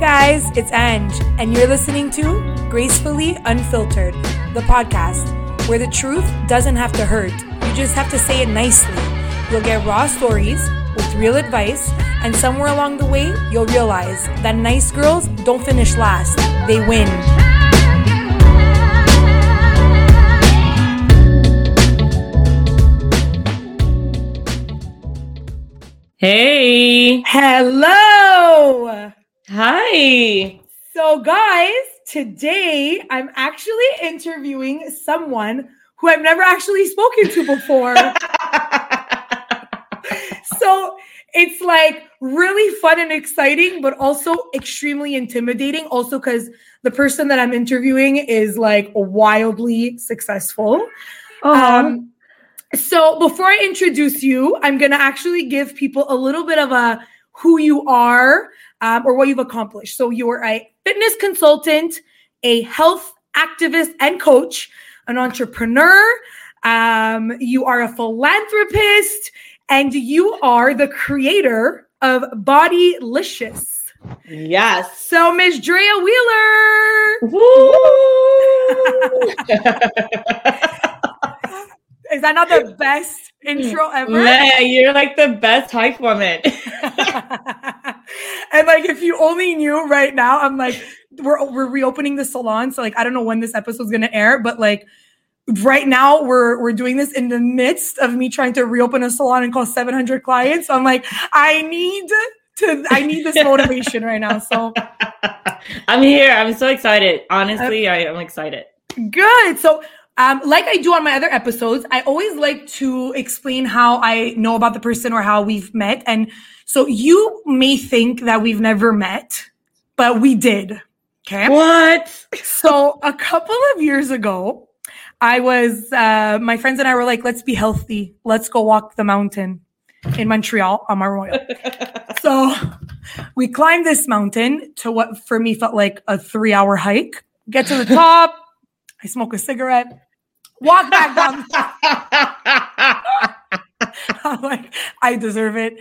guys, it's Ange, and you're listening to Gracefully Unfiltered, the podcast where the truth doesn't have to hurt. You just have to say it nicely. You'll get raw stories with real advice, and somewhere along the way, you'll realize that nice girls don't finish last, they win. Hey. Hello! Hi. So, guys, today I'm actually interviewing someone who I've never actually spoken to before. so, it's like really fun and exciting, but also extremely intimidating. Also, because the person that I'm interviewing is like wildly successful. Um, so before I introduce you, I'm going to actually give people a little bit of a who you are um, or what you've accomplished. So you're a fitness consultant, a health activist and coach, an entrepreneur. Um, you are a philanthropist, and you are the creator of Bodylicious. yes. So Miss Drea Wheeler. Is that not the best intro ever? Man, you're like the best hype woman. and like if you only knew right now, I'm like, we're we're reopening the salon. So like I don't know when this episode's gonna air, but like right now we're we're doing this in the midst of me trying to reopen a salon and call 700 clients. So I'm like, I need to I need this motivation right now. So I'm here. I'm so excited. Honestly, I I am excited. Good. So, um, like I do on my other episodes, I always like to explain how I know about the person or how we've met. And so you may think that we've never met, but we did. Okay. What? So a couple of years ago, I was, uh, my friends and I were like, let's be healthy. Let's go walk the mountain in Montreal on Mont Royal. so we climbed this mountain to what for me felt like a three hour hike. Get to the top. I smoke a cigarette. Walk back down. I'm like, I deserve it.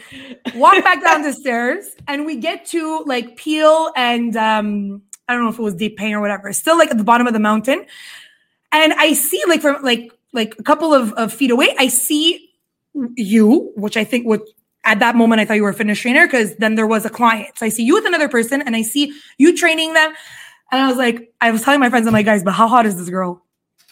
Walk back down the stairs, and we get to like Peel and um, I don't know if it was Deep Pain or whatever. Still like at the bottom of the mountain, and I see like from like like a couple of, of feet away, I see you, which I think would at that moment I thought you were a fitness trainer because then there was a client. So I see you with another person, and I see you training them, and I was like, I was telling my friends, I'm like, guys, but how hot is this girl?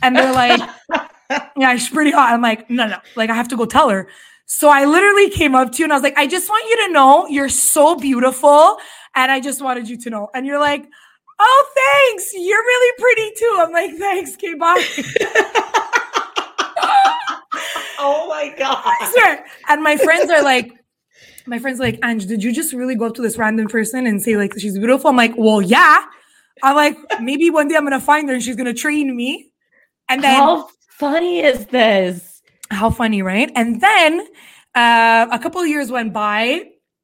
And they're like, yeah, she's pretty hot. I'm like, no, no, like I have to go tell her. So I literally came up to you and I was like, I just want you to know you're so beautiful. And I just wanted you to know. And you're like, oh, thanks. You're really pretty too. I'm like, thanks. Okay, bye. oh my god. I swear. And my friends are like, my friends are like, Ange, did you just really go up to this random person and say like she's beautiful? I'm like, well, yeah. I'm like, maybe one day I'm gonna find her and she's gonna train me. And then How funny is this? How funny, right? And then uh, a couple of years went by,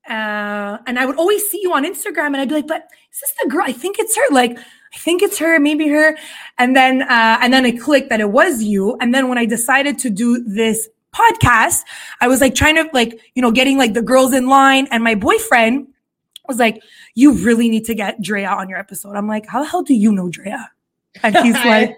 uh, and I would always see you on Instagram, and I'd be like, "But is this the girl? I think it's her. Like, I think it's her, maybe her." And then, uh, and then it clicked that it was you. And then when I decided to do this podcast, I was like trying to like, you know, getting like the girls in line, and my boyfriend was like, "You really need to get Drea on your episode." I'm like, "How the hell do you know Drea?" And he's like.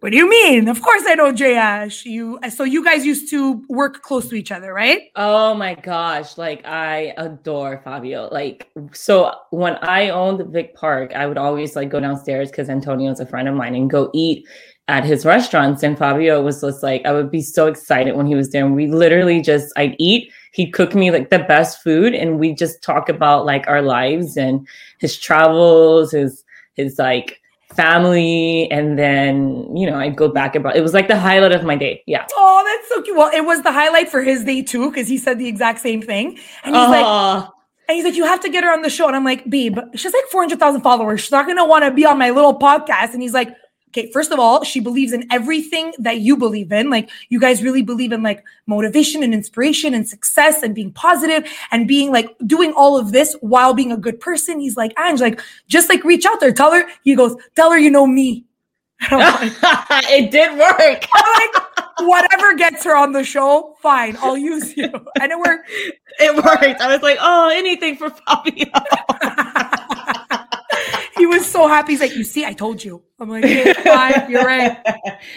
What do you mean? Of course I know Drea. You so you guys used to work close to each other, right? Oh my gosh, like I adore Fabio. Like so when I owned Vic Park, I would always like go downstairs because Antonio's a friend of mine and go eat at his restaurants. And Fabio was just like, I would be so excited when he was there. And we literally just I'd eat, he'd cook me like the best food, and we just talk about like our lives and his travels, his his like family and then you know i'd go back about it was like the highlight of my day yeah Oh, that's so cute. Well, it was the highlight for his day too, because he said the exact same thing. And he's like, Oh, and he's like, you have to get her on the show. And I'm like, babe, she's like 400,000 followers. She's not going to want to be on my little podcast. And he's like, okay, first of all, she believes in everything that you believe in. Like, you guys really believe in like motivation and inspiration and success and being positive and being like doing all of this while being a good person. He's like, Ange, like, just like reach out there, tell her. He goes, tell her you know me. Like, it did work I'm like, whatever gets her on the show, fine, I'll use you. And it worked. it worked i was like oh anything for fabio he was so happy. He's like, "You see, I told you." I'm like, hey, fine, "You're right."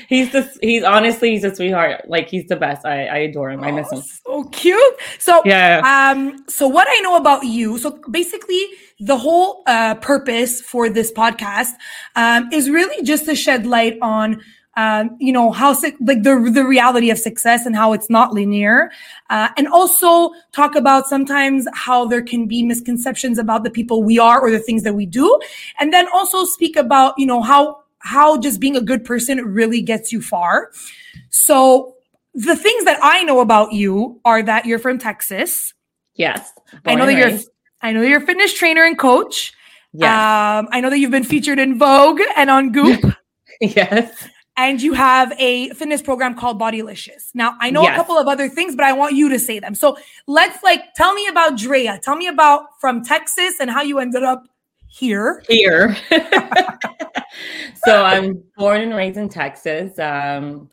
he's the he's honestly he's a sweetheart. Like he's the best. I I adore him. I miss him. Oh, so cute. So yeah. Um. So what I know about you. So basically, the whole uh, purpose for this podcast um, is really just to shed light on um, you know how like the the reality of success and how it's not linear, uh, and also talk about sometimes how there can be misconceptions about the people we are or the things that we do, and then also speak about you know how how just being a good person really gets you far. So the things that I know about you are that you're from Texas. Yes, I know that you're. I know you're a fitness trainer and coach. Yes. Um, I know that you've been featured in Vogue and on Goop. yes and you have a fitness program called Bodylicious. Now, I know yes. a couple of other things, but I want you to say them. So let's like tell me about Drea. Tell me about from Texas and how you ended up here. Here. so I'm born and raised in Texas. Um,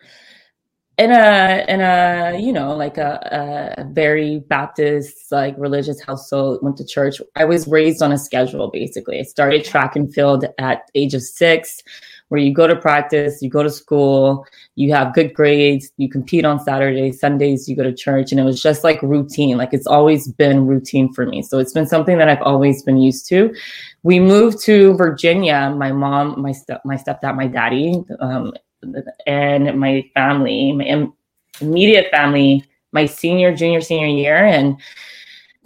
in a in a you know like a, a very baptist like religious household went to church i was raised on a schedule basically i started track and field at age of six where you go to practice, you go to school, you have good grades, you compete on Saturdays, Sundays, you go to church. And it was just like routine. Like it's always been routine for me. So it's been something that I've always been used to. We moved to Virginia, my mom, my step, my stepdad, my daddy, um, and my family, my immediate family, my senior, junior, senior year. And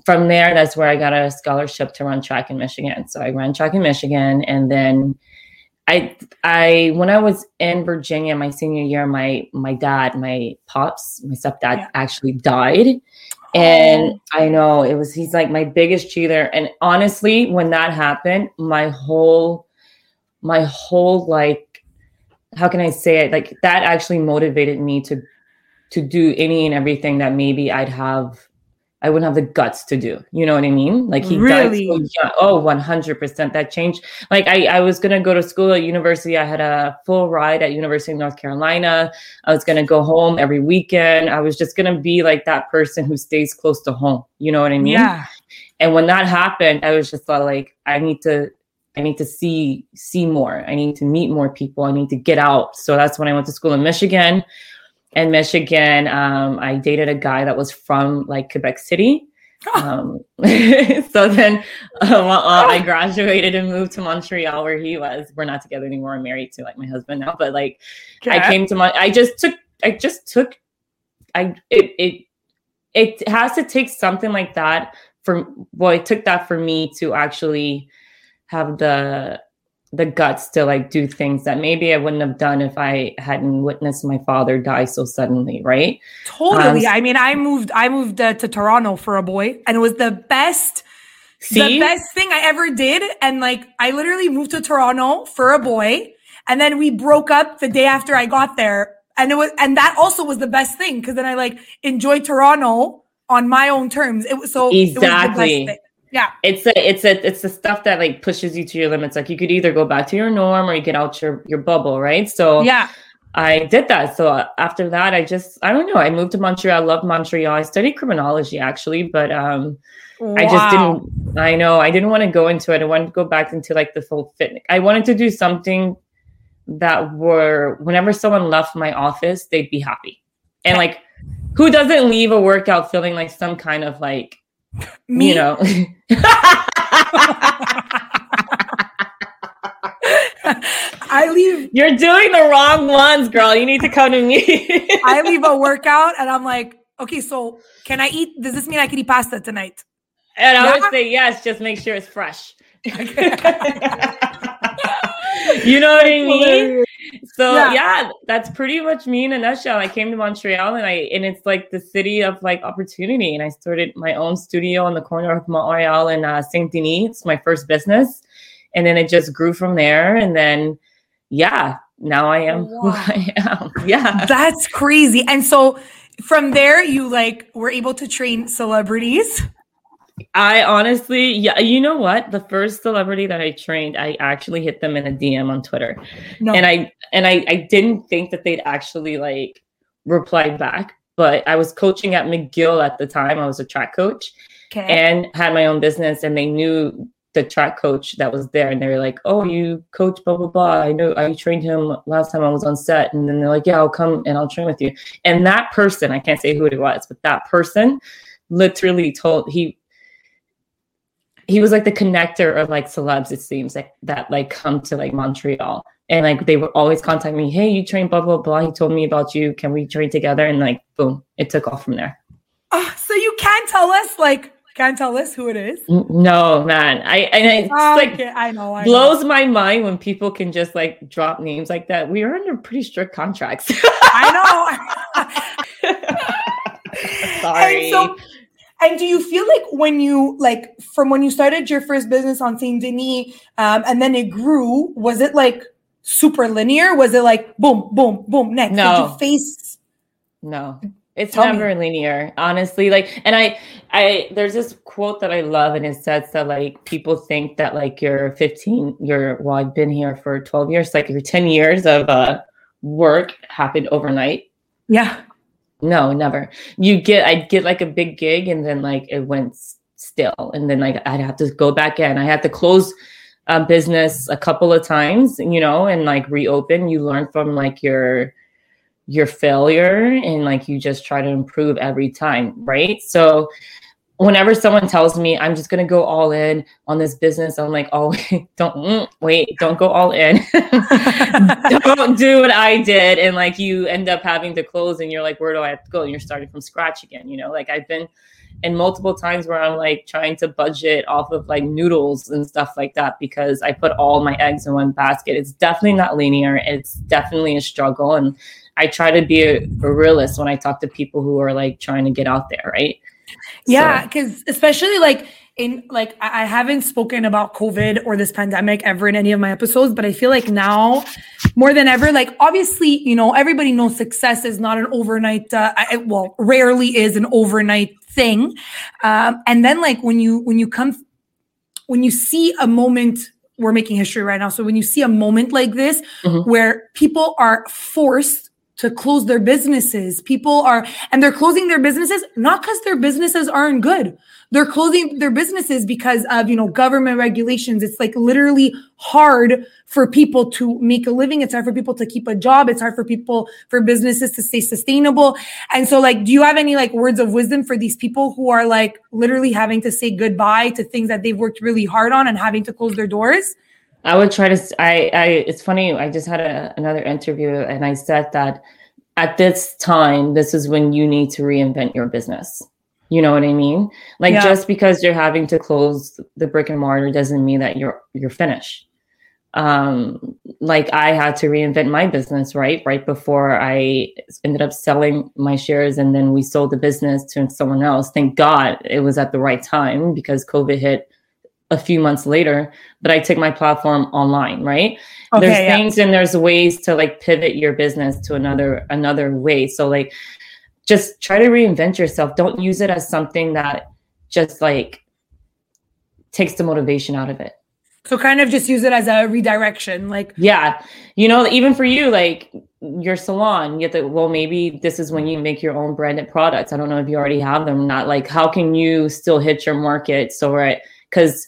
from there, that's where I got a scholarship to run track in Michigan. So I ran track in Michigan and then I I when I was in Virginia my senior year, my my dad, my pops, my stepdad yeah. actually died. And oh. I know it was he's like my biggest cheater. And honestly, when that happened, my whole my whole like how can I say it? Like that actually motivated me to to do any and everything that maybe I'd have I wouldn't have the guts to do. You know what I mean? Like he really? died so young. Oh, 100%. That changed. Like I, I was going to go to school at university. I had a full ride at University of North Carolina. I was going to go home every weekend. I was just going to be like that person who stays close to home. You know what I mean? Yeah. And when that happened, I was just thought like, I need to, I need to see, see more. I need to meet more people. I need to get out. So that's when I went to school in Michigan in Michigan, um, I dated a guy that was from like Quebec City. Um, so then um, I graduated and moved to Montreal where he was. We're not together anymore. I'm married to like my husband now, but like okay. I came to my, I just took, I just took, I, it, it, it has to take something like that for, well, it took that for me to actually have the the guts to like do things that maybe I wouldn't have done if I hadn't witnessed my father die so suddenly, right? Totally. Um, I mean, I moved I moved uh, to Toronto for a boy and it was the best see? the best thing I ever did and like I literally moved to Toronto for a boy and then we broke up the day after I got there and it was and that also was the best thing cuz then I like enjoyed Toronto on my own terms. It was so exactly. It yeah. It's a it's a it's the stuff that like pushes you to your limits. Like you could either go back to your norm or you get out your your bubble, right? So yeah. I did that. So after that, I just I don't know. I moved to Montreal. I love Montreal. I studied criminology actually, but um wow. I just didn't I know I didn't want to go into it. I wanted to go back into like the full fitness. I wanted to do something that were whenever someone left my office, they'd be happy. And like who doesn't leave a workout feeling like some kind of like me? You know. I leave. You're doing the wrong ones, girl. You need to come to me. I leave a workout and I'm like, okay, so can I eat? Does this mean I can eat pasta tonight? And I would say yes, just make sure it's fresh. you know what I mean? So yeah. yeah. that's pretty much me in a nutshell. I came to Montreal and I and it's like the city of like opportunity. And I started my own studio on the corner of Montreal and uh, Saint Denis. It's my first business, and then it just grew from there. And then yeah, now I am wow. who I am. Yeah, that's crazy. And so from there, you like were able to train celebrities. I honestly, yeah, you know what? The first celebrity that I trained, I actually hit them in a DM on Twitter, no. and I and I I didn't think that they'd actually like reply back. But I was coaching at McGill at the time. I was a track coach, okay. and had my own business, and they knew the track coach that was there and they were like, Oh, you coach blah blah blah. I know I trained him last time I was on set. And then they're like, Yeah, I'll come and I'll train with you. And that person, I can't say who it was, but that person literally told he he was like the connector of like celebs, it seems like that like come to like Montreal. And like they would always contact me, Hey, you train blah blah blah. He told me about you. Can we train together? And like boom, it took off from there. Oh, so you can't tell us like can't tell us who it is. No, man. I and it's Oh, like okay, I know. I know. blows my mind when people can just like drop names like that. We are under pretty strict contracts. I know. Sorry. And so, and do you feel like when you like from when you started your first business on Saint Denis, um, and then it grew, was it like super linear? Was it like boom, boom, boom? Next, No. did you face? no. It's Tell me. never linear, honestly. Like, and I, I, there's this quote that I love, and it says that like people think that like you're 15, you're well, I've been here for 12 years, like your 10 years of uh work happened overnight. Yeah, No, never. You get, I'd get like a big gig and then like it went still. And then like I'd have to go back in. I had to close a business a couple of times, you know, and like reopen. You learn from like your, your failure and like you just try to improve every time. Right. So whenever someone tells me I'm just going to go all in on this business, I'm like, oh, don't mm, wait, don't go all in. don't do what I did. And like you end up having to close and you're like, where do I have to go? And you're starting from scratch again. You know, like I've been in multiple times where I'm like trying to budget off of like noodles and stuff like that because I put all my eggs in one basket. It's definitely not linear. It's definitely a struggle. And I try to be a, a realist when I talk to people who are like trying to get out there, right? Yeah, So- because especially like in like I haven't spoken about COVID or this pandemic ever in any of my episodes, but I feel like now more than ever, like obviously, you know, everybody knows success is not an overnight. Uh, I- well, rarely is an overnight thing. Um, and then like when you when you come when you see a moment we're making history right now so when you see a moment like this Mhm. where people are forced to close their businesses. People are and they're closing their businesses not because their businesses aren't good. They're closing their businesses because of you know government regulations. It's like literally hard for people to make a living. It's hard for people to keep a job. It's hard for people for businesses to stay sustainable. And so like do you have any like words of wisdom for these people who are like literally having to say goodbye to things that they've worked really hard on and having to close their doors I would try to. I. It's funny. I just had a, another interview, and I said that at this time, this is when you need to reinvent your business. You know what I mean? Like Yeah. just because you're having to close the brick and mortar doesn't mean that you're you're finished. Um, like I had to reinvent my business right right before I ended up selling my shares, and then we sold the business to someone else. Thank God it was at the right time because COVID hit a few months later but I took my platform online, right? there's yeah. things and there's ways to like pivot your business to another another way. So like just try to reinvent yourself. Don't use it as something that just like takes the motivation out of it. so kind of just use it as a redirection like Yeah. You know, even for you, like your salon, you have to, well, maybe this is when you make your own branded products. I don't know if you already have them or not. Like, how can you still hit your market? So, right. Because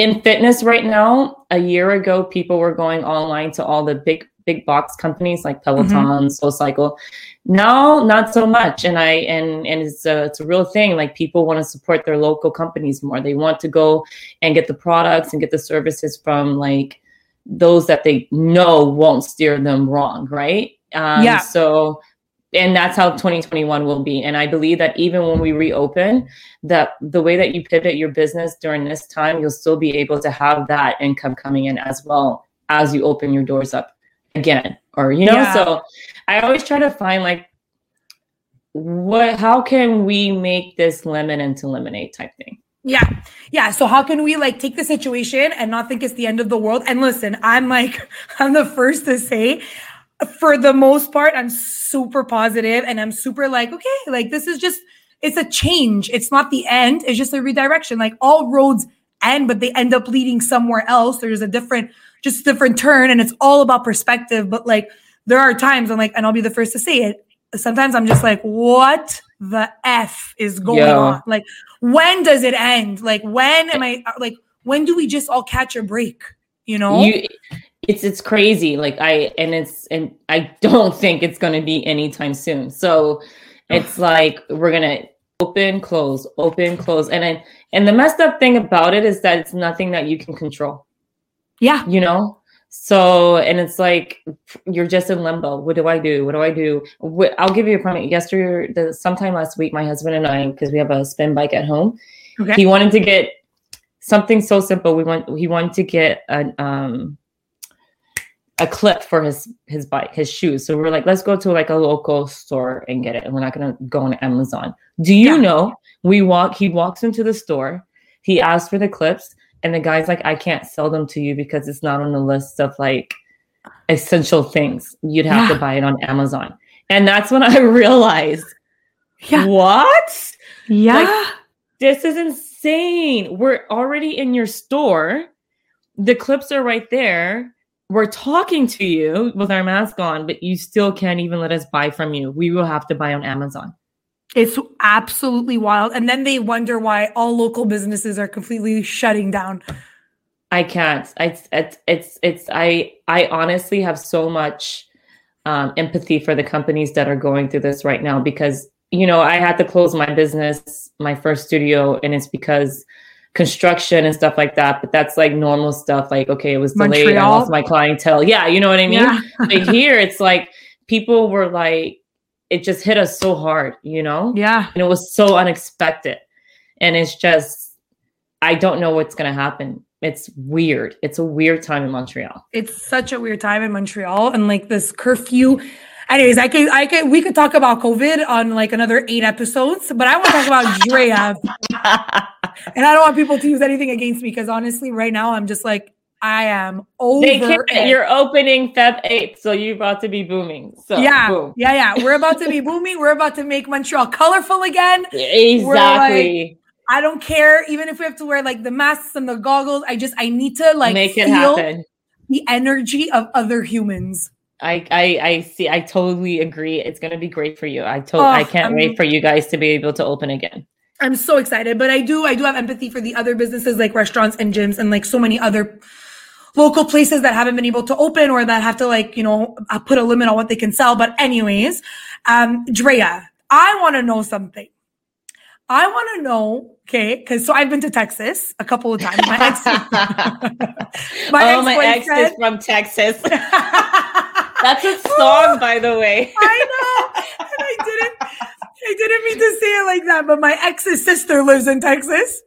in fitness right now, a year ago, people were going online to all the big, big box companies like Peloton, SoulCycle. Now, not so much. And I, and, and it's a, it's a real thing. Like people want to support their local companies more. They want to go and get the products and get the services from like, those that they know won't steer them wrong, right? Um, Yeah. So, and that's how 2021 will be. And I believe that even when we reopen, that the way that you pivot your business during this time, you'll still be able to have that income coming in as well as you open your doors up again. Or, you know, Yeah. so I always try to find like, what, how can we make this lemon into lemonade type thing? Yeah. Yeah. So how can we like take the situation and not think it's the end of the world? And listen, I'm like, I'm the first to say, for the most part, I'm super positive and I'm super like, okay, like this is just, it's a change. It's not the end. It's just a redirection. Like all roads end, but they end up leading somewhere else. There's a different, just different turn and it's all about perspective. But like, there are times I'm like, and I'll be the first to say it. Sometimes I'm just like, what the F is going Yeah. on? Like, when does it end? Like, when am I like, when do we just all catch a break? You know? You, it's it's crazy. Like I and it's and I don't think it's gonna be anytime soon. So it's like we're gonna open, close, open, close. And I, and the messed up thing about it is that it's nothing that you can control. Yeah. You know? So, and it's like you're just in limbo. What do I do? What do I do? I'll give you a comment. Yesterday, the, sometime last week, my husband and I, because we have a spin bike at home, okay. he wanted to get something so simple. We want he wanted to get an um a clip for his his bike, his shoes. So we're like, let's go to like a local store and get it. And we're not gonna go on Amazon. Do you yeah. know we walk? He walks into the store. He asks for the clips, and the guy's like, I can't sell them to you because it's not on the list of like essential things. You'd have yeah. to buy it on Amazon. And that's when I realized, yeah. what? Yeah. Like, this is insane. We're already in your store. The clips are right there we're talking to you with our mask on, but you still can't even let us buy from you. We will have to buy on Amazon. It's absolutely wild. And then they wonder why all local businesses are completely shutting down. I can't. It's it's it's, it's I I honestly have so much um, empathy for the companies that are going through this right now because you know I had to close my business, my first studio, and it's because construction and stuff like that. But that's like normal stuff. Like, okay, it was delayed. Montreal. I lost my clientele. Yeah, you know what I mean? Yeah. but here it's like people were like, it just hit us so hard, you know? Yeah. And it was so unexpected. And it's just, I don't know what's going to happen. It's weird. It's a weird time in Montreal. It's such a weird time in Montreal. And like this curfew anyways, I could, I could, we could talk about COVID on like another eight episodes, but I want to talk about Drea. and I don't want people to use anything against me because honestly, right now I'm just like, I am over. They can't. You're opening Feb 8th, so you're about to be booming. So yeah, boom. yeah, yeah. We're about to be booming. We're about to make Montreal colorful again. Exactly. Like, I don't care, even if we have to wear like the masks and the goggles. I just I need to like make it happen. The energy of other humans. I, I I see. I totally agree. It's gonna be great for you. I to- oh, I can't I'm, wait for you guys to be able to open again. I'm so excited, but I do I do have empathy for the other businesses like restaurants and gyms and like so many other local places that haven't been able to open or that have to like you know uh, put a limit on what they can sell. But anyways, um, Drea, I want to know something. I want to know, okay, because so I've been to Texas a couple of times. My ex, my oh, my ex is from Texas. That's a song, by the way. I know. And I didn't I didn't mean to say it like that, but my ex's sister lives in Texas.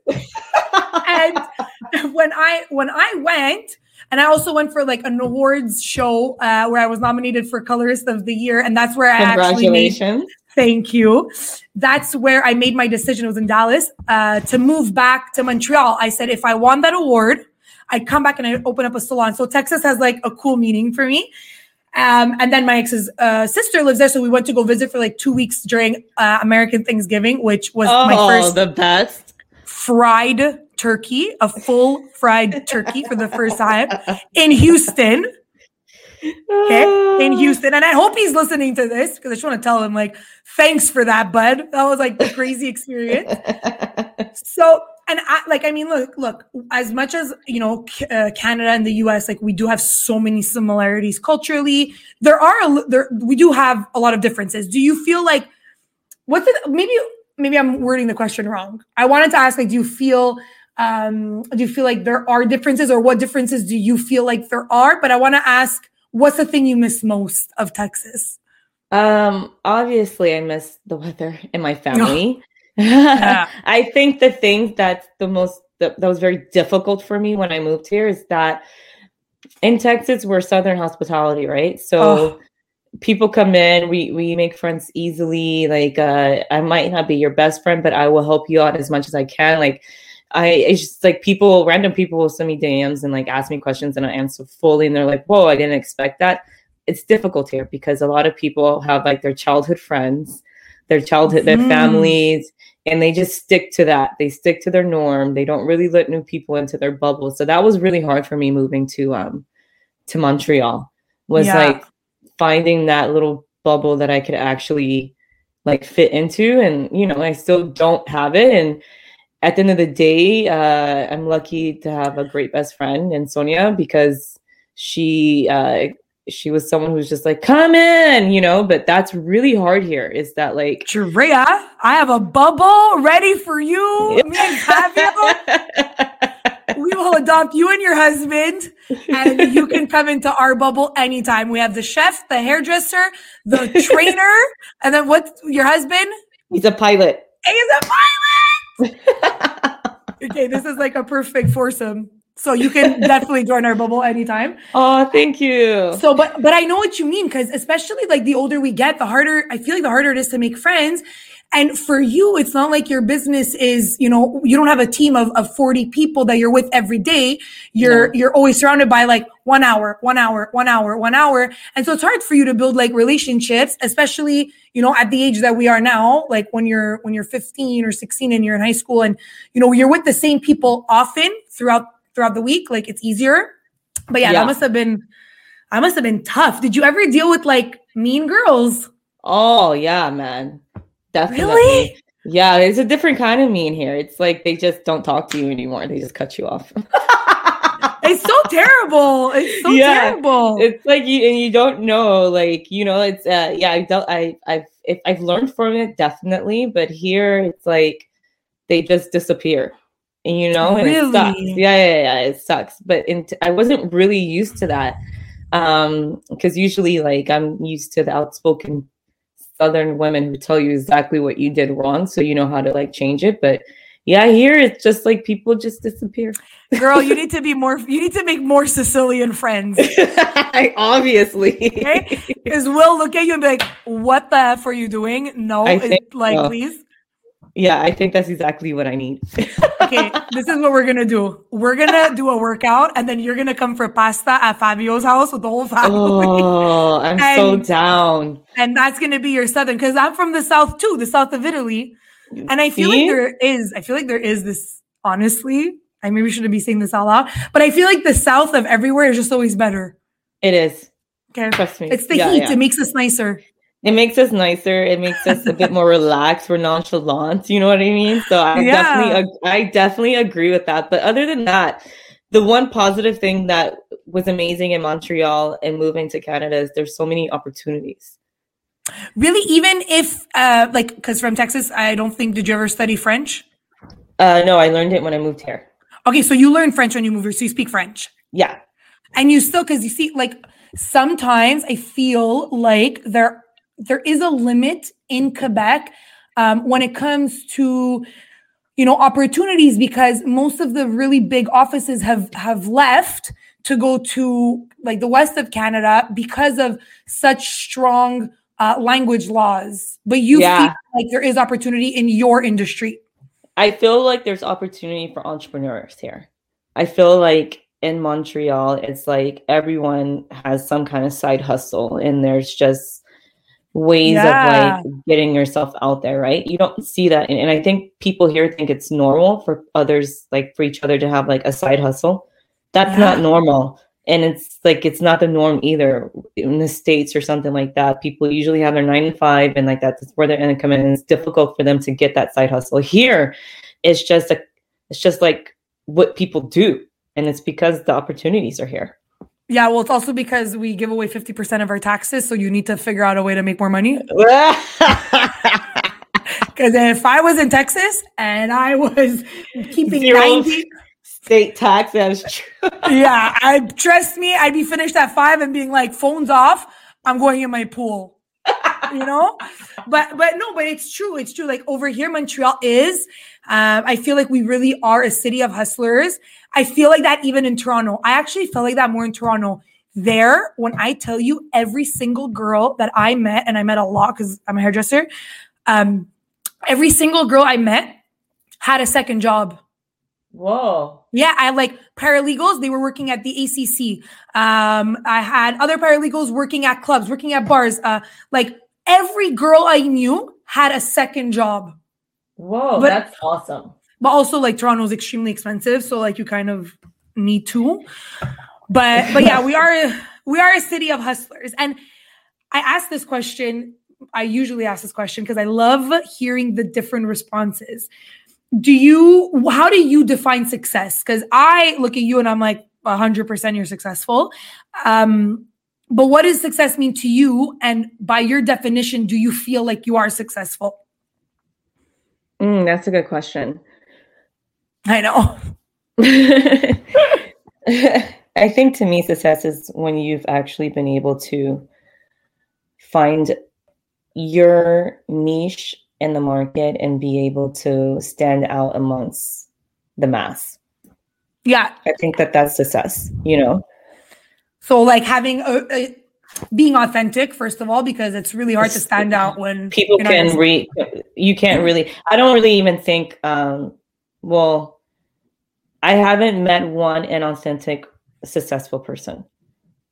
and when I when I went, and I also went for like an awards show uh, where I was nominated for Colorist of the Year, and that's where I actually made, Thank you. That's where I made my decision. It was in Dallas uh, to move back to Montreal. I said if I won that award, I'd come back and I'd open up a salon. So Texas has like a cool meaning for me. Um, and then my ex's uh, sister lives there, so we went to go visit for like two weeks during uh, American Thanksgiving, which was oh, my first the best fried turkey, a full fried turkey for the first time in Houston. Okay, in Houston, and I hope he's listening to this because I just want to tell him like, thanks for that, bud. That was like the crazy experience. so and I, like, I mean, look, look, as much as, you know, uh, Canada and the US, like we do have so many similarities culturally. There are, a, there, we do have a lot of differences. Do you feel like, what's it, maybe, maybe I'm wording the question wrong. I wanted to ask, like, do you feel, um, do you feel like there are differences or what differences do you feel like there are? But I want to ask, what's the thing you miss most of Texas? Um, obviously I miss the weather and my family. Yeah. I think the thing that's the most that, that was very difficult for me when I moved here is that in Texas we're Southern hospitality, right? So oh. people come in, we we make friends easily. Like uh, I might not be your best friend, but I will help you out as much as I can. Like I it's just like people, random people will send me DMs and like ask me questions and I answer fully, and they're like, "Whoa, I didn't expect that." It's difficult here because a lot of people have like their childhood friends, their childhood, their mm. families, and they just stick to that. They stick to their norm. They don't really let new people into their bubble. So that was really hard for me moving to um to Montreal. Was yeah. like finding that little bubble that I could actually like fit into and you know, I still don't have it and at the end of the day, uh, I'm lucky to have a great best friend in Sonia because she uh, she was someone who's just like, come in, you know, but that's really hard here. Is that like Drea, I have a bubble ready for you. Me and Fabio. we will adopt you and your husband, and you can come into our bubble anytime. We have the chef, the hairdresser, the trainer, and then what's your husband? He's a pilot. He's a pilot. okay, this is like a perfect foursome. So you can definitely join our bubble anytime. Oh, thank you. So, but but I know what you mean because especially like the older we get, the harder I feel like the harder it is to make friends. And for you, it's not like your business is, you know, you don't have a team of, of 40 people that you're with every day. You're, no. you're always surrounded by like one hour, one hour, one hour, one hour. And so it's hard for you to build like relationships, especially, you know, at the age that we are now, like when you're, when you're 15 or 16 and you're in high school and, you know, you're with the same people often throughout throughout the week. Like it's easier. But yeah, yeah, that must have been I must have been tough. Did you ever deal with like mean girls? Oh yeah, man. Definitely. Really? Yeah, it's a different kind of mean here. It's like they just don't talk to you anymore. They just cut you off. it's so terrible. It's so yeah, terrible. It's like you and you don't know, like you know, it's uh, yeah. I don't. I I've if, I've learned from it definitely, but here it's like they just disappear you know, and really? it sucks. Yeah, yeah, yeah, it sucks. But in t- I wasn't really used to that um because usually like i'm used to the outspoken southern women who tell you exactly what you did wrong so you know how to like change it but yeah here it's just like people just disappear girl you need to be more you need to make more sicilian friends obviously because we'll look at you and be like what the f are you doing no like so. please yeah, I think that's exactly what I need. okay, this is what we're gonna do. We're gonna do a workout, and then you're gonna come for pasta at Fabio's house with the whole family. Oh, I'm and, so down. And that's gonna be your southern, because I'm from the south too, the south of Italy, and I feel See? like there is, I feel like there is this. Honestly, I maybe shouldn't be saying this out loud, but I feel like the south of everywhere is just always better. It is. Okay, trust me. It's the yeah, heat. Yeah. It makes us nicer it makes us nicer. It makes us a bit more relaxed. We're nonchalant. You know what I mean? So I yeah. definitely, I definitely agree with that. But other than that, the one positive thing that was amazing in Montreal and moving to Canada is there's so many opportunities. Really, even if uh, like, because from Texas, I don't think did you ever study French? Uh, no, I learned it when I moved here. Okay, so you learned French when you moved here, so you speak French. Yeah, and you still because you see, like sometimes I feel like there there is a limit in Quebec um, when it comes to you know opportunities because most of the really big offices have have left to go to like the west of Canada because of such strong uh, language laws. But you yeah. feel like there is opportunity in your industry. I feel like there's opportunity for entrepreneurs here. I feel like in Montreal, it's like everyone has some kind of side hustle, and there's just ways yeah. of like getting yourself out there, right? You don't see that. And, and, I think people here think it's normal for others, like for each other to have like a side hustle. That's yeah. not normal. And it's like, it's not the norm either in the States or something like that. People usually have their nine to five and like that's where their income is. And it's difficult for them to get that side hustle. Here, it's just a, it's just like what people do. And it's because the opportunities are here. Yeah, well, it's also because we give away 50% of our taxes. So you need to figure out a way to make more money. Because if I was in Texas and I was keeping Zero 90 state taxes, yeah, I trust me, I'd be finished at five and being like, phones off, I'm going in my pool. You know but but no but it's true it's true like over here montreal is um, i feel like we really are a city of hustlers I feel like that even in Toronto. I actually felt like that more in Toronto. There, when I tell you every single girl that I met, and I met a lot because I'm a hairdresser, um, every single girl I met had a second job. Whoa. Yeah, I like paralegals. They were working at the ACC. Um, I had other paralegals working at clubs, working at bars. Uh, like every girl I knew had a second job. Whoa, but, that's awesome but also like Toronto is extremely expensive, so like you kind of need to. But but yeah, we are we are a city of hustlers, and I ask this question. I usually ask this question because I love hearing the different responses. do you how do you define success because i look at you and i'm like 100% you're successful um but what does success mean to you and by your definition do you feel like you are successful mm, that's a good question i know i think to me success is when you've actually been able to find your niche in the market and be able to stand out amongst the mass. Yeah. I think that that's success, you know? So, like having a, a being authentic, first of all, because it's really hard to stand out when people can read, you can't really, I don't really even think, um, well, I haven't met one inauthentic, successful person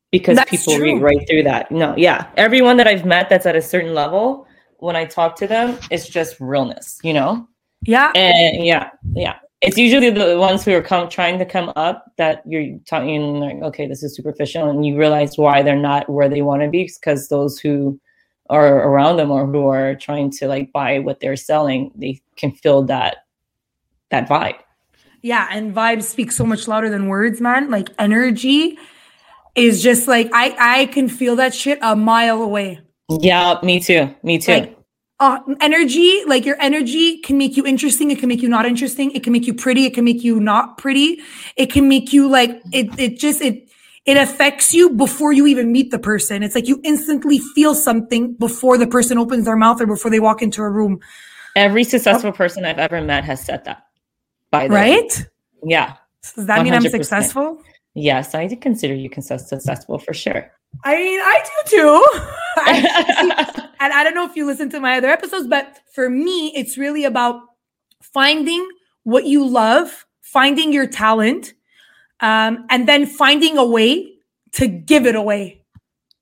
because that's people true. read right through that. No, yeah. Everyone that I've met that's at a certain level, when I talk to them, it's just realness, you know? Yeah. And yeah, yeah. It's usually the ones who are come trying to come up that you're talking like, okay, this is superficial, and you realize why they're not where they want to be because those who are around them or who are trying to like buy what they're selling, they can feel that that vibe. Yeah, and vibes speak so much louder than words, man. Like energy is just like I I can feel that shit a mile away. Yeah, me too. Me too. Like, uh, energy, like your energy can make you interesting. It can make you not interesting. It can make you pretty. It can make you not pretty. It can make you like it. It just it it affects you before you even meet the person. It's like you instantly feel something before the person opens their mouth or before they walk into a room. Every successful person I've ever met has said that. By the right? Way. Yeah. Does that 100%. mean I'm successful? Yes, I consider you successful for sure. I mean, I do too. I, and I don't know if you listen to my other episodes, but for me, it's really about finding what you love, finding your talent, um, and then finding a way to give it away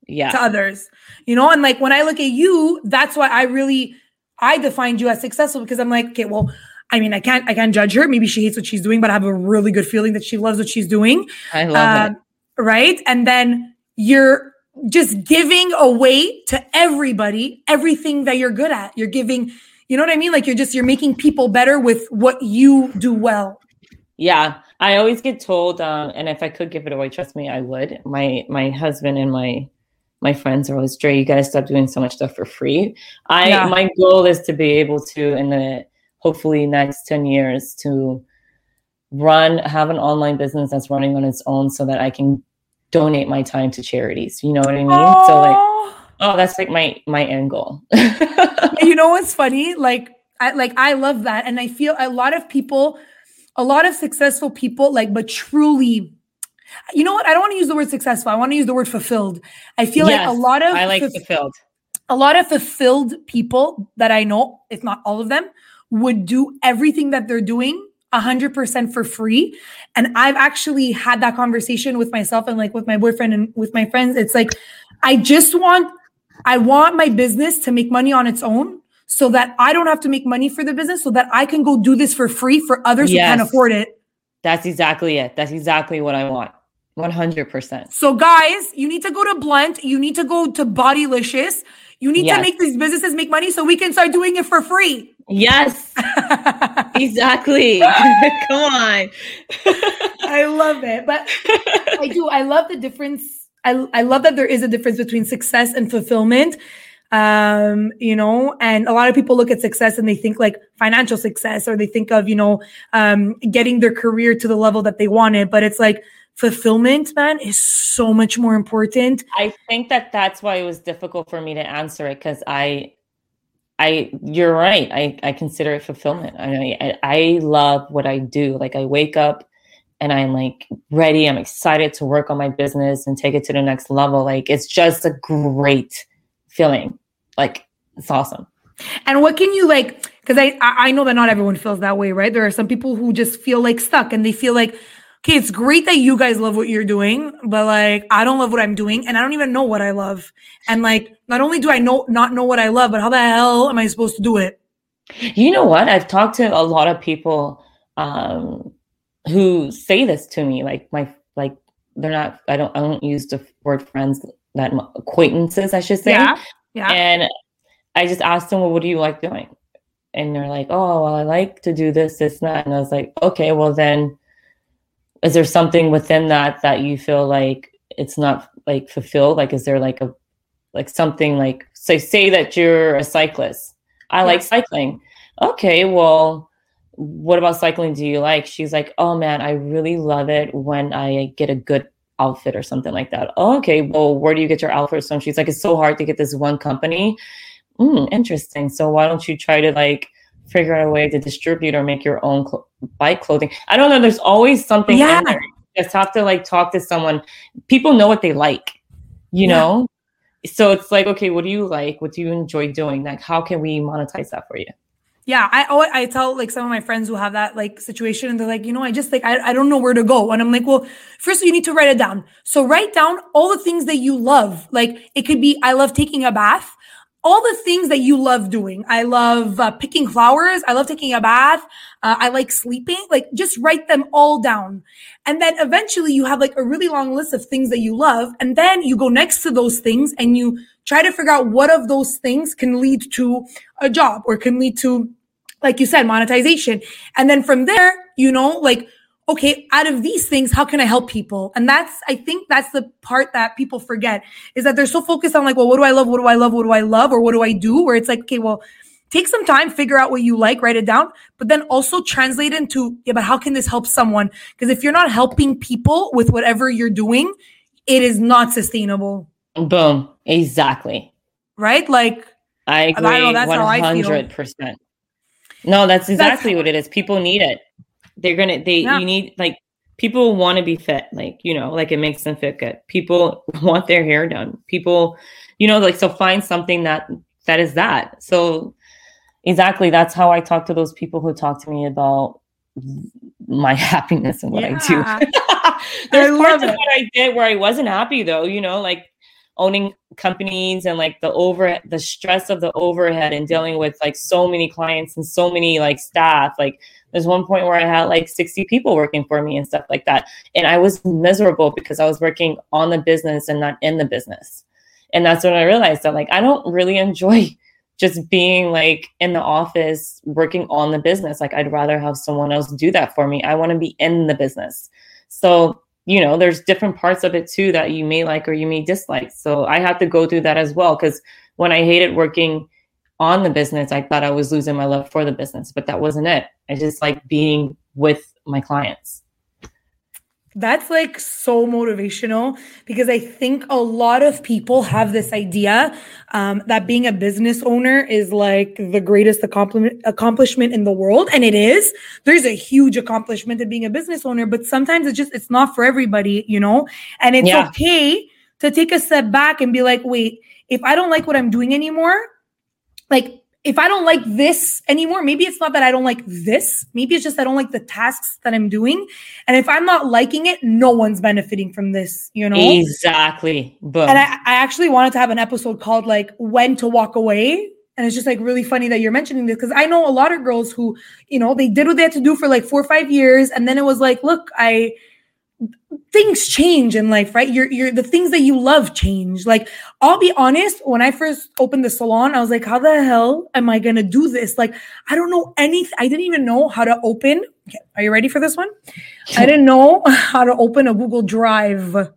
yeah. to others. You know, and like when I look at you, that's why I really I defined you as successful because I'm like, okay, well, I mean, I can't I can't judge her. Maybe she hates what she's doing, but I have a really good feeling that she loves what she's doing. I love uh, it. Right. And then you're just giving away to everybody everything that you're good at. You're giving, you know what I mean? Like you're just you're making people better with what you do well. Yeah. I always get told, um, and if I could give it away, trust me, I would. My my husband and my my friends are always, Dre, you gotta stop doing so much stuff for free. I yeah. my goal is to be able to in the hopefully next 10 years to run have an online business that's running on its own so that I can donate my time to charities. You know what I mean? Aww. So like oh that's like my my end goal. you know what's funny? Like I like I love that and I feel a lot of people a lot of successful people like but truly you know what? I don't want to use the word successful. I want to use the word fulfilled. I feel yes, like a lot of I like fulfilled. A lot of fulfilled people that I know, if not all of them, would do everything that they're doing 100% for free. And I've actually had that conversation with myself and like with my boyfriend and with my friends. It's like, I just want, I want my business to make money on its own so that I don't have to make money for the business so that I can go do this for free for others yes. who can't afford it. That's exactly it. That's exactly what I want. 100%. So guys, you need to go to Blunt. You need to go to Bodylicious. You need yes. to make these businesses make money so we can start doing it for free. Yes. exactly. Come on. I love it. But I do. I love the difference. I, I love that there is a difference between success and fulfillment. Um, you know, and a lot of people look at success and they think like financial success or they think of, you know, um, getting their career to the level that they wanted. But it's like fulfillment, man, is so much more important. I think that that's why it was difficult for me to answer it because I I you're right. I I consider it fulfillment. I I, I love what I do. Like I wake up and I'm like ready. I'm excited to work on my business and take it to the next level. Like it's just a great feeling. Like it's awesome. And what can you like? Because I I know that not everyone feels that way, right? There are some people who just feel like stuck and they feel like okay, it's great that you guys love what you're doing, but like I don't love what I'm doing and I don't even know what I love. And like not only do I know not know what I love, but how the hell am I supposed to do it? You know what? I've talked to a lot of people um who say this to me like my like they're not I don't I don't use the word friends that acquaintances I should say. Yeah. Yeah. And I just asked them, well, what do you like doing? and they're like, oh, well, I like to do this, this, and that. And I was like, okay, well, then is there something within that that you feel like it's not like fulfilled? Like, is there like a, like something like, say, say that you're a cyclist. I yeah. like cycling. Okay, well, what about cycling do you like? She's like, oh man, I really love it when I get a good outfit or something like that. Oh, okay, well, where do you get your outfits from? She's like, it's so hard to get this one company mm, interesting. So why don't you try to like figure out a way to distribute or make your own cl- bike clothing? I don't know. There's always something. Yeah. You just have to like talk to someone. People know what they like, you yeah. know? So it's like, okay, what do you like? What do you enjoy doing? Like, how can we monetize that for you? Yeah, I always, I tell like some of my friends who have that like situation, and they're like, you know, I just like I, I don't know where to go, and I'm like, well, first you need to write it down. So write down all the things that you love. Like it could be, I love taking a bath all the things that you love doing. I love uh, picking flowers. I love taking a bath. Uh, I like sleeping. Like just write them all down. And then eventually you have like a really long list of things that you love. And then you go next to those things and you try to figure out what of those things can lead to a job or can lead to, like you said, monetization. And then from there, you know, like okay, out of these things, how can I help people? And that's, I think that's the part that people forget is that they're so focused on like, well, what do I love? What do I love? What do I love? Or what do I do? Where it's like, okay, well, take some time, figure out what you like, write it down, but then also translate into, yeah, but how can this help someone? Because if you're not helping people with whatever you're doing, it is not sustainable. Boom. Exactly. Right? Like, I agree. I know, that's 100%. No, that's exactly that's, what it is. People need it. They're gonna they yeah. you need like people want to be fit, like you know, like it makes them fit good. People want their hair done. People, you know, like so find something that that is that. So exactly that's how I talk to those people who talk to me about my happiness and what yeah. I do. There's I parts of what I did where I wasn't happy though, you know, like owning companies and like the over the stress of the overhead and dealing with like so many clients and so many like staff like there's one point where I had like 60 people working for me and stuff like that. And I was miserable because I was working on the business and not in the business. And that's when I realized that like I don't really enjoy just being like in the office working on the business. Like I'd rather have someone else do that for me. I want to be in the business. So, you know, there's different parts of it too that you may like or you may dislike. So I had to go through that as well because when I hated working on the business, I thought I was losing my love for the business, but that wasn't it. I just like being with my clients. That's like so motivational because I think a lot of people have this idea um, that being a business owner is like the greatest accomplishment in the world, and it is. There's a huge accomplishment in being a business owner, but sometimes it's just it's not for everybody, you know. And it's yeah. okay to take a step back and be like, wait, if I don't like what I'm doing anymore, like if I don't like this anymore, maybe it's not that I don't like this. Maybe it's just I don't like the tasks that I'm doing. And if I'm not liking it, no one's benefiting from this, you know? Exactly. Boom. And I, I actually wanted to have an episode called like when to walk away. And it's just like really funny that you're mentioning this because I know a lot of girls who, you know, they did what they had to do for like four or five years. And then it was like, look, I things change in life, right? You're, you're the things that you love change. Like, I'll be honest, when I first opened the salon, I was like, how the hell am I going to do this? Like, I don't know anything. I didn't even know how to open. Okay, are you ready for this one? I didn't know how to open a Google Drive. okay?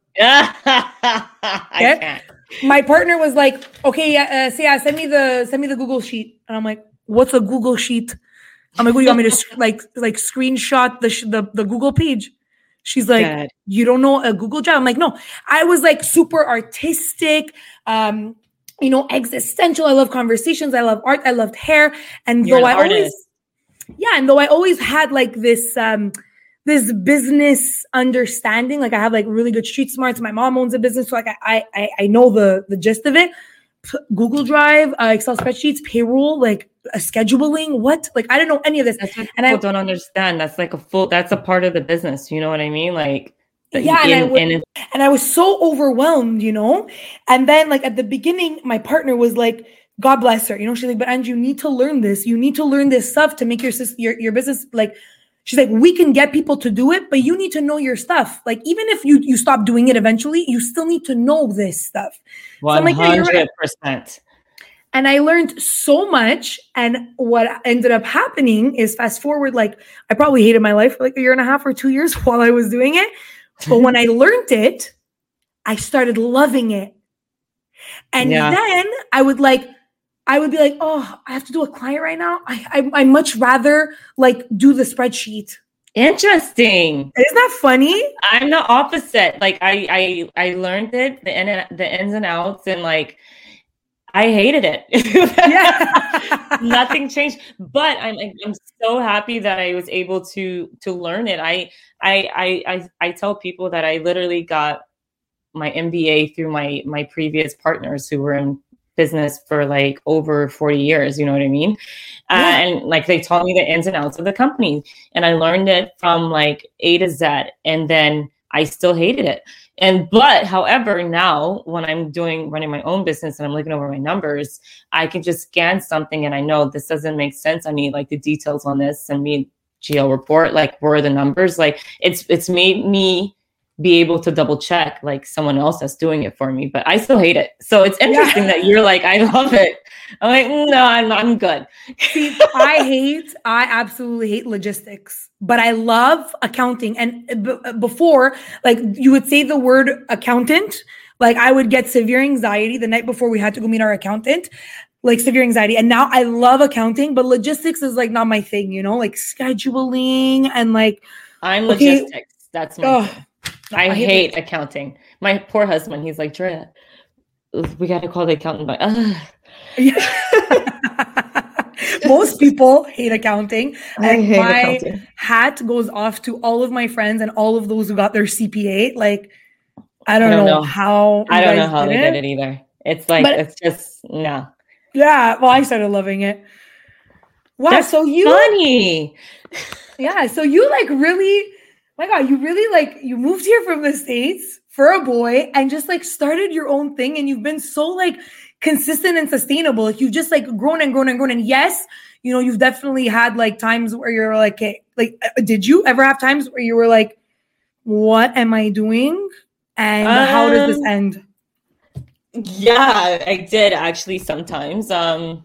My partner was like, okay, yeah, uh, so yeah, send me the, send me the Google sheet. And I'm like, what's a Google sheet? I'm like, what do you want me to like, like screenshot the, the, the Google page? She's like, Dad. you don't know a Google Drive? I'm like, no. I was like super artistic, um, you know, existential. I love conversations. I love art. I loved hair. And You're though I artist. always, yeah, and though I always had like this, um, this business understanding, like I have like really good street smarts. My mom owns a business, so like I I I know the the gist of it. Google Drive, uh, Excel spreadsheets, payroll, like a scheduling. What? Like I don't know any of this. That's what and I don't understand. That's like a full. That's a part of the business. You know what I mean? Like yeah, in, and, I was, in, and I was so overwhelmed, you know. And then like at the beginning, my partner was like. God bless her. You know, she's like, but Andrew, you need to learn this. You need to learn this stuff to make your your your business like She's like, we can get people to do it, but you need to know your stuff. Like, even if you you stop doing it eventually, you still need to know this stuff. One hundred percent. And I learned so much. And what ended up happening is fast forward, like I probably hated my life for like a year and a half or two years while I was doing it. But when I learned it, I started loving it. And Yeah. then I would like, I would be like, oh, I have to do a client right now. I, I I much rather like do the spreadsheet. Interesting. Isn't that funny? I'm the opposite. Like I I I learned it, the in the ins and outs, and like I hated it. Yeah. Nothing changed. But I'm I'm so happy that I was able to to learn it. I I I I, I tell people that I literally got my MBA through my my previous partners who were in business for like over 40 years you know what i mean? Uh, and like they taught me the ins and outs of the company and i learned it from like a to z and then i still hated it. And but however now when i'm doing running my own business and i'm looking over my numbers i can just scan something and i know this doesn't make sense. I need like the details on this and me gl report like where are the numbers? Like it's it's made me be able to double check like someone else that's doing it for me but i still hate it. So it's interesting that you're like i love it. I'm like "Mm, no i'm, I'm good. See, I hate, I absolutely hate logistics, but I love accounting. And b- before, like you would say the word accountant, like I would get severe anxiety the night before we had to go meet our accountant, like severe anxiety. And now I love accounting, but logistics is like not my thing, you know, like scheduling and like, i'm Okay. logistics. That's my oh, thing. I, hate, accounting. My poor husband, he's like, Drea, we got to call the accountant. Ugh, Yeah. Most people hate accounting. I And hate my accounting. hat goes off to all of my friends and all of those who got their CPA. Like, I don't, don't know, know. how. I don't know how they did it either. It's like, But- it's just, no. Yeah, well, I started loving it. Wow, That's so you, Funny. yeah, so you like really, my God, you really like you moved here from the states for a boy and just like started your own thing, and you've been so like consistent and sustainable. Like you've just like grown and grown and grown. And yes, you know, you've definitely had like times where you're like, hey, like, uh, did you ever have times where you were like, what am I doing? And how does this Um, end? Yeah, I did actually sometimes. Um,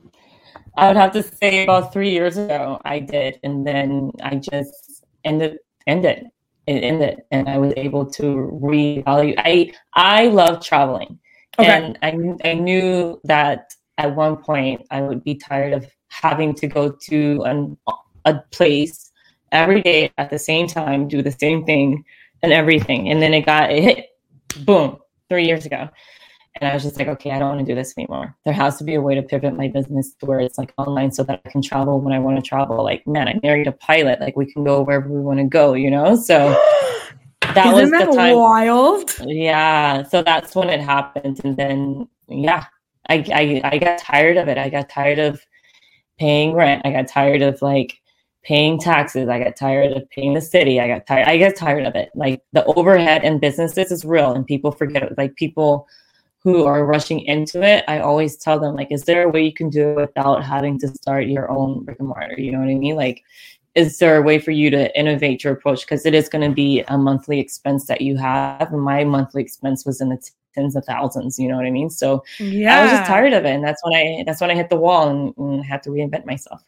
I would have to say about three years ago, I did, and then I just ended ended it ended, and I was able to revalue. I I love traveling, Okay. and I I knew that at one point I would be tired of having to go to an, a place every day at the same time, do the same thing and everything, and then it got it hit, boom, three years ago. And I was just like, okay, I don't want to do this anymore. There has to be a way to pivot my business to where it's like online so that I can travel when I want to travel. Like, man, I married a pilot. Like, we can go wherever we want to go, you know? So that Isn't was that the time. wild? Yeah. So that's when it happened. And then, yeah, I, I, I got tired of it. I got tired of paying rent. I got tired of like paying taxes. I got tired of paying the city. I got tired. I got tired of it. Like the overhead in businesses is real and people forget it. Like people who are rushing into it, I always tell them, like, is there a way you can do it without having to start your own brick and mortar? You know what I mean? Like, is there a way for you to innovate your approach? Because it is going to be a monthly expense that you have. And my monthly expense was in the t- tens of thousands. You know what I mean? So Yeah. I was just tired of it, and that's when I that's when I hit the wall and, and had to reinvent myself.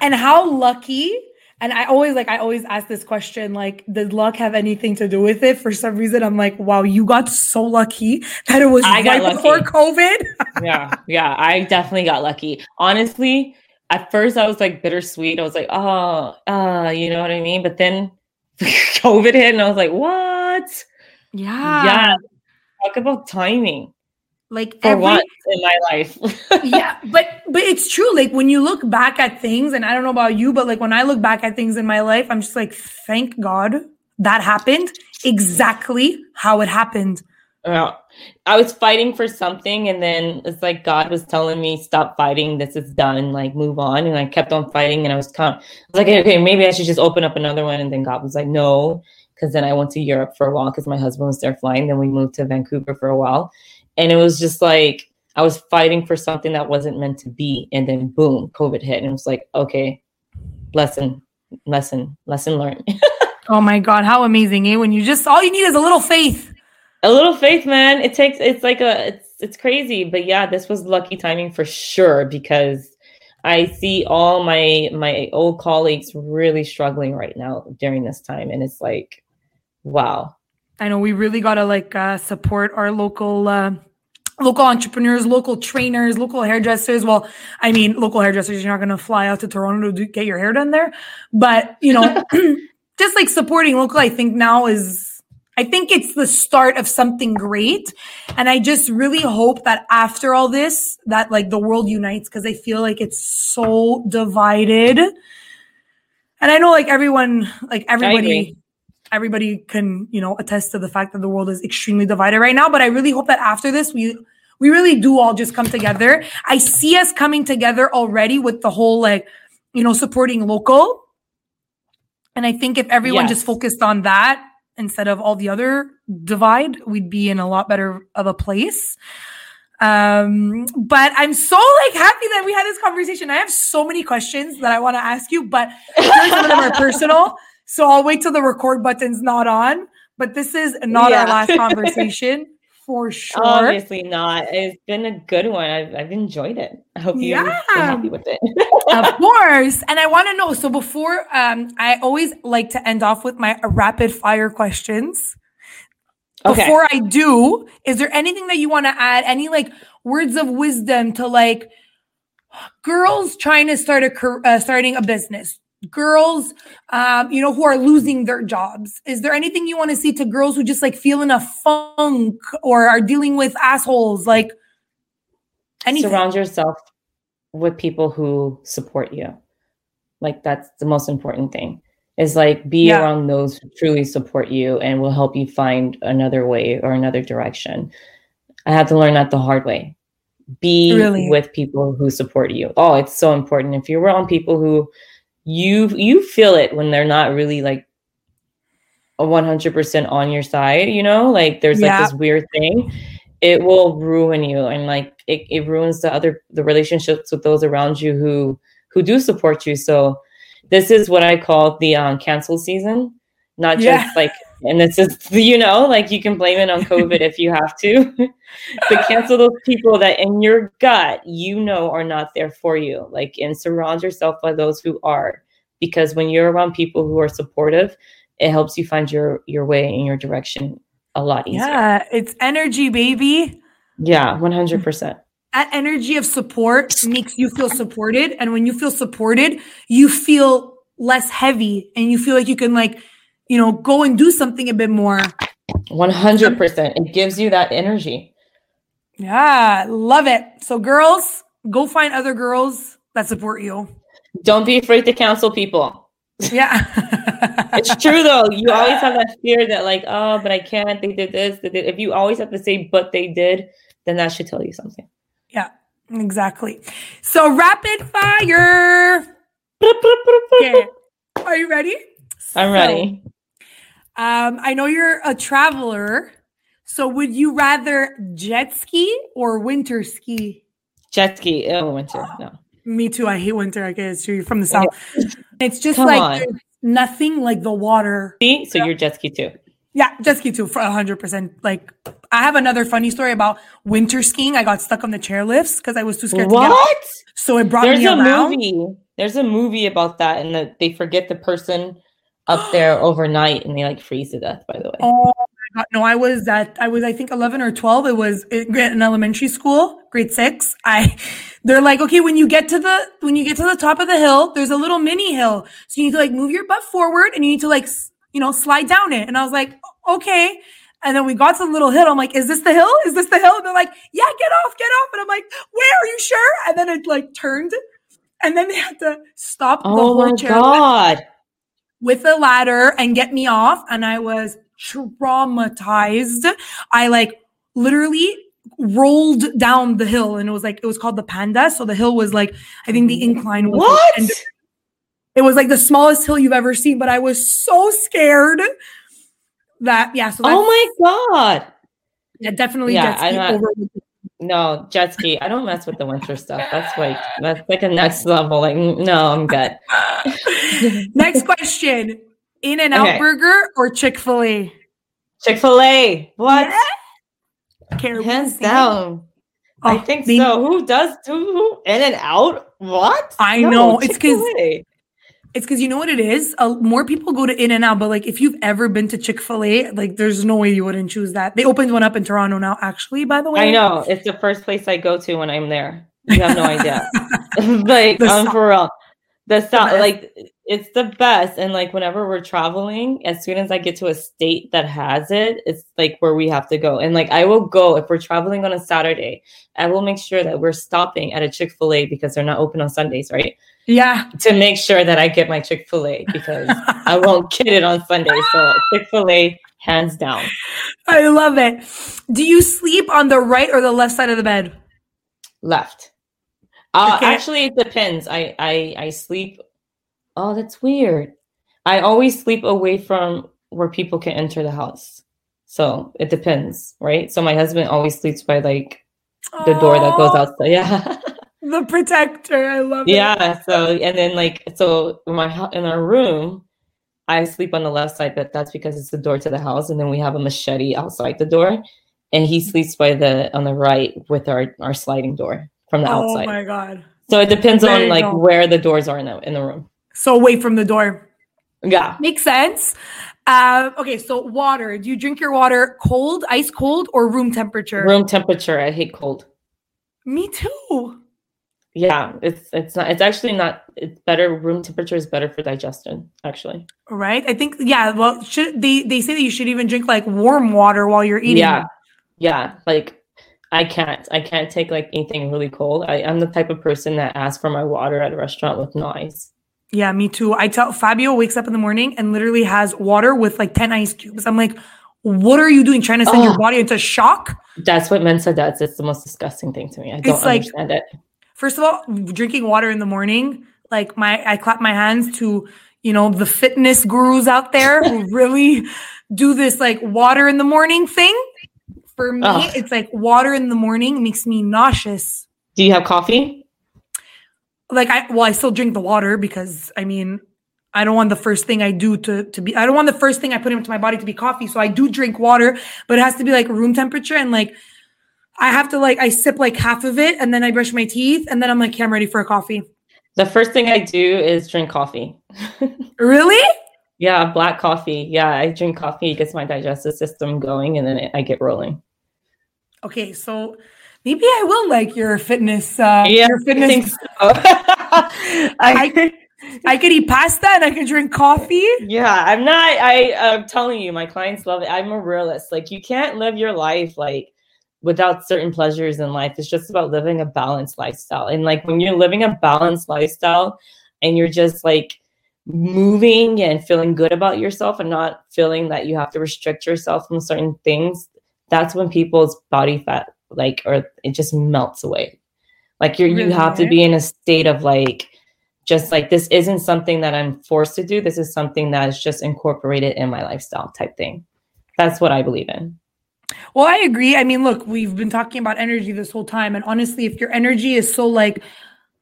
And how lucky, and I always like, I always ask this question like, did luck have anything to do with it? For some reason, I'm like, wow, you got so lucky that it was I got right before lucky. COVID. yeah, yeah, I definitely got lucky. Honestly, at first I was like bittersweet. I was like, oh, uh, you know what I mean? But then COVID hit, and I was like, what? Yeah. Yeah. Talk about timing Like for every, once in my life. yeah, but but it's true. Like when you look back at things, and I don't know about you, but like when I look back at things in my life, I'm just like, thank God that happened exactly how it happened. Yeah. I was fighting for something, and then it's like God was telling me, "Stop fighting. This is done. Like, move on." And I kept on fighting, and I was kind of I was like, "Okay, maybe I should just open up another one." And then God was like, "No," because then I went to Europe for a while because my husband was there flying. Then we moved to Vancouver for a while, and it was just like I was fighting for something that wasn't meant to be, and then boom, COVID hit, and it was like, okay, lesson, lesson, lesson learned. Oh my God, how amazing, eh? When you just all you need is a little faith. a little faith man it takes it's like a it's it's crazy, but yeah, this was lucky timing for sure because I see all my my old colleagues really struggling right now during this time, and it's like, wow. I know we really gotta like uh, support our local. Uh, local entrepreneurs, local trainers, local hairdressers. Well, I mean, local hairdressers, you're not going to fly out to Toronto to get your hair done there. But, you know, just like supporting local, I think now is, I think it's the start of something great. And I just really hope that after all this, that like the world unites because I feel like it's so divided. And I know like everyone, like everybody, everybody can, you know, attest to the fact that the world is extremely divided right now. But I really hope that after this, we we really do all just come together. I see us coming together already with the whole like, you know, supporting local. And I think if everyone yes. just focused on that instead of all the other divide, we'd be in a lot better of a place. Um, but I'm so like happy that we had this conversation. I have so many questions that I want to ask you, but some of them are personal. So I'll wait till the record button's not on. But this is not yeah. our last conversation for sure. Obviously not. It's been a good one. I've, I've enjoyed it. I hope you're yeah. happy with it. of course. And I want to know. So before, um, I always like to end off with my rapid fire questions. Okay. Before I do, is there anything that you want to add? Any like words of wisdom to like girls trying to start a uh, starting a business? Girls um, you know who are losing their jobs? Is there anything you want to see to girls who just like feel in a funk or are dealing with assholes? Like anything. Surround yourself with people who support you. Like that's the most important thing. Is like be yeah. around those who truly support you and will help you find another way or another direction. I had to learn that the hard way. Be really? with people who support you. Oh it's so important. If you're around people who you you feel it when they're not really like a 100% on your side you know like there's yeah. like this weird thing it will ruin you and like it, it ruins the other the relationships with those around you who who do support you so this is what i call the um, cancel season not just yeah. like and this is you know like you can blame it on covid if you have to. But cancel those people that in your gut you know are not there for you. Like and surround yourself by those who are. Because when you're around people who are supportive it helps you find your your way in your direction a lot easier. Yeah it's energy baby. Yeah 100% that energy of support makes you feel supported. And when you feel supported you feel less heavy and you feel like you can like you know, go and do something a bit more. 100%. It gives you that energy. Yeah, love it. So, girls, go find other girls that support you. Don't be afraid to counsel people. Yeah. it's true though. You always have that fear that, like, oh, but I can't. They did this. They did. If you always have to say, but they did, then that should tell you something. Yeah, exactly. So, rapid fire. okay. Are you ready? I'm so, ready. Um, I know you're a traveler. So would you rather jet ski or winter ski? Jet ski. Oh, winter. No. Me too. I hate winter. I guess you're from the south. It's just Come like nothing like the water. See? So you're jet ski too. Yeah, jet ski too for hundred percent. Like I have another funny story about winter skiing. I got stuck on the chairlifts because I was too scared what? to get. What? So it brought There's me around. There's a Movie. There's a movie about that, and the, they forget the person up there overnight and they like freeze to death by the way oh my god no i was at i was i think 11 or 12 it was in elementary school grade six i they're like okay when you get to the when you get to the top of the hill there's a little mini hill so you need to like move your butt forward and you need to like you know slide down it and i was like okay and then we got to the little hill. I'm like, is this the hill? Is this the hill? And they're like, yeah, get off, get off. And I'm like, where are you sure? And then it like turned and then they had to stop the oh whole chair. God with a ladder and get me off. And I was traumatized. I like literally rolled down the hill and it was like, it was called the panda. So the hill was like, I think the incline was. What? Like, it was like the smallest hill you've ever seen, but I was so scared that, yeah. So oh my God. Yeah, definitely yeah, jet ski over no, jet ski. I don't mess with the winter stuff. That's like that's like a next level. Like, no, I'm good. next question: In and Out okay. Burger or Chick Fil A? Chick Fil A. What? Yeah? Hands down. I oh, think so. Who does who, in and out? What? I no, know. It's because it's because you know what it is. Uh, more people go to In and Out, but like if you've ever been to Chick Fil A, like there's no way you wouldn't choose that. They opened one up in Toronto now. Actually, by the way, I know it's the first place I go to when I'm there. You have no idea. like um, for real, the sound like it's the best. And like whenever we're traveling, as soon as I get to a state that has it, it's like where we have to go. And like I will go if we're traveling on a Saturday, I will make sure that we're stopping at a Chick Fil A because they're not open on Sundays, right? Yeah. To make sure that I get my Chick Fil A because I won't get it on Sunday. So Chick Fil A, hands down. I love it. Do you sleep on the right or the left side of the bed? Left. Uh, okay. Actually, it depends. I, I I sleep. Oh, that's weird. I always sleep away from where people can enter the house. So it depends, right? So my husband always sleeps by like the Aww. door that goes outside. Yeah. the protector. I love yeah, it. Yeah. So and then like so in my in our room, I sleep on the left side, but that's because it's the door to the house, and then we have a machete outside the door, and he sleeps by the on the right with our our sliding door from the oh outside. Oh my god! So it depends there on like go. where the doors are in the in the room. So away from the door. Yeah, makes sense. Uh, okay, so water. Do you drink your water cold, ice cold, or room temperature? Room temperature. I hate cold. Me too. Yeah, it's it's not. It's actually not. It's better. Room temperature is better for digestion. Actually. Right. I think. Yeah. Well, should they they say that you should even drink like warm water while you're eating. Yeah. Yeah. Like I can't. I can't take like anything really cold. I, I'm the type of person that asks for my water at a restaurant with no ice. Yeah, me too. I tell Fabio wakes up in the morning and literally has water with like 10 ice cubes. I'm like, what are you doing? Trying to send oh, your body into shock? That's what Mensa does. It's the most disgusting thing to me. I don't understand it. First of all, drinking water in the morning, like my I clap my hands to, you know, the fitness gurus out there who really do this like water in the morning thing for me, Ugh. it's like water in the morning makes me nauseous. Do you have coffee? Like I well, I still drink the water because I mean, I don't want the first thing I do to to be I don't want the first thing I put into my body to be coffee. So I do drink water, but it has to be like room temperature and like I have to like I sip like half of it and then I brush my teeth and then I'm like, okay, I'm ready for a coffee. The first thing I do is drink coffee. really? Yeah, black coffee. Yeah, I drink coffee, it gets my digestive system going, and then I get rolling. Okay, so maybe I will like your fitness. Uh, yeah, your fitness. I, I, could, I could eat pasta and I could drink coffee. Yeah, I'm not. I I'm telling you, my clients love it. I'm a realist. Like you can't live your life like without certain pleasures in life. It's just about living a balanced lifestyle. And like when you're living a balanced lifestyle and you're just like moving and feeling good about yourself and not feeling that you have to restrict yourself from certain things, that's when people's body fat like or it just melts away. Like you're really? you have to be in a state of like just like this isn't something that i'm forced to do. This is something that is just incorporated in my lifestyle type thing. That's what i believe in. Well i agree. I mean look we've been talking about energy this whole time and honestly if your energy is so like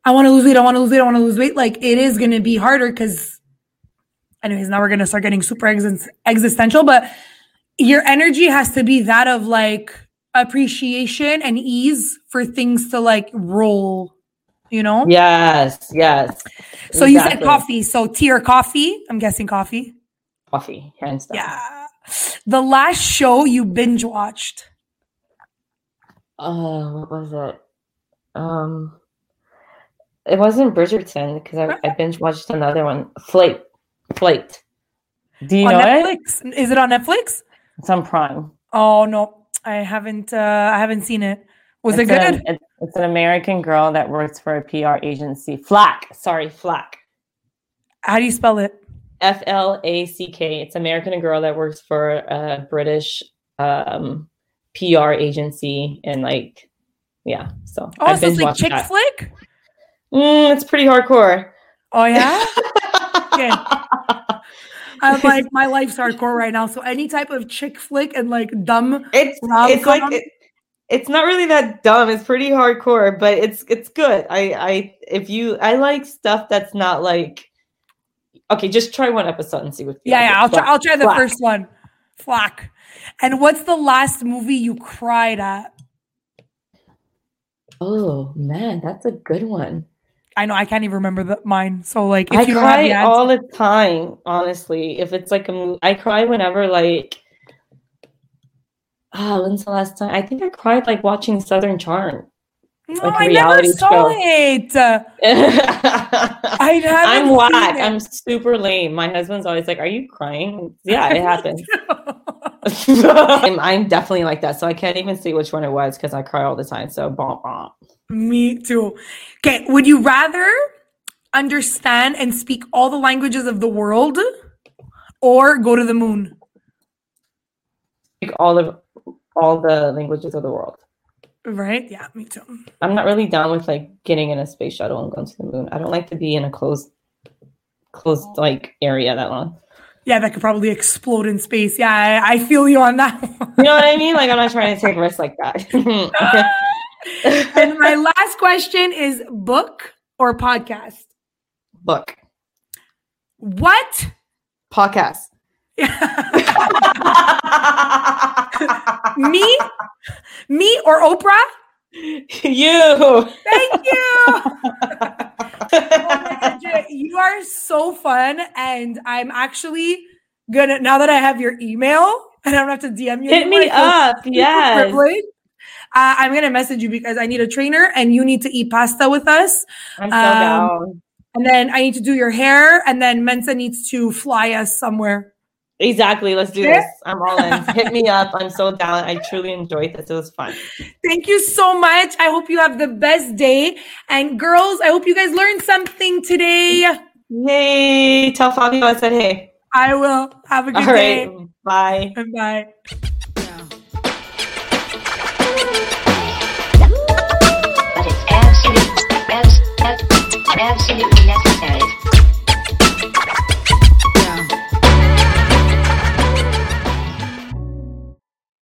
i want to lose weight i want to lose weight i want to lose weight like it is going to be harder because anyways now we're going to start getting super ex- existential but your energy has to be that of like appreciation and ease for things to like roll you know? Yes yes. So exactly. you said coffee. So tea or coffee? I'm guessing coffee. Coffee hands down yeah. The last show you binge watched? Uh what was it? Um it wasn't bridgerton because I, I binge watched another one. Flight. Flight. do you on know netflix? It? is it on netflix? It's on Prime. Oh no, I haven't. Uh, I haven't seen it. Was it's it good? It's an American girl that works for a PR agency. Flack. Sorry, Flack. How do you spell it? F L A C K. It's American girl that works for a British um, PR agency, and like, yeah. So oh, so it's like chick that. flick. Mm, it's pretty hardcore. Oh yeah. okay. I'm like my life's hardcore right now. So any type of chick flick and like dumb it's it's like it, it's not really that dumb. It's pretty hardcore, but it's it's good. I I if you I like stuff that's not like okay, just try one episode and see what. Yeah, yeah, I'll try. I'll try the first one. Flack. And what's the last movie you cried at? Oh man, that's a good one. I know I can't even remember the, mine. So like, if I you cry all the time. Honestly, if it's like a, I cry whenever like. Oh, when's the last time? I think I cried like watching Southern Charm. No, like I never saw show. it. I I'm whack. I'm super lame. My husband's always like, "Are you crying?" Yeah, it happens. I'm, I'm, definitely like that, so I can't even see which one it was because I cry all the time. So, bomb, bomb. Me too. Okay, would you rather understand and speak all the languages of the world, or go to the moon? Speak all of all the languages of the world. Right? Yeah, me too. I'm not really down with like getting in a space shuttle and going to the moon. I don't like to be in a closed closed like area that long. Yeah, that could probably explode in space. Yeah, I, I feel you on that one. You know what I mean? Like I'm not trying to take risks like that. and my last question is book or podcast? Book. What? Podcast. me? Me or Oprah? You. Thank you. oh you are so fun. And I'm actually gonna now that I have your email and I don't have to DM you. Hit anymore, me up. Yes. Uh, I'm gonna message you because I need a trainer and you need to eat pasta with us. I'm so um, down. And then I need to do your hair, and then Mensa needs to fly us somewhere. Exactly. Let's do this. I'm all in. Hit me up. I'm so down. I truly enjoyed this. It was fun. Thank you so much. I hope you have the best day. And girls, I hope you guys learned something today. Yay. Tell Fabio I said hey. I will. Have a good all day. Right. Bye. Bye. Absolutely necessary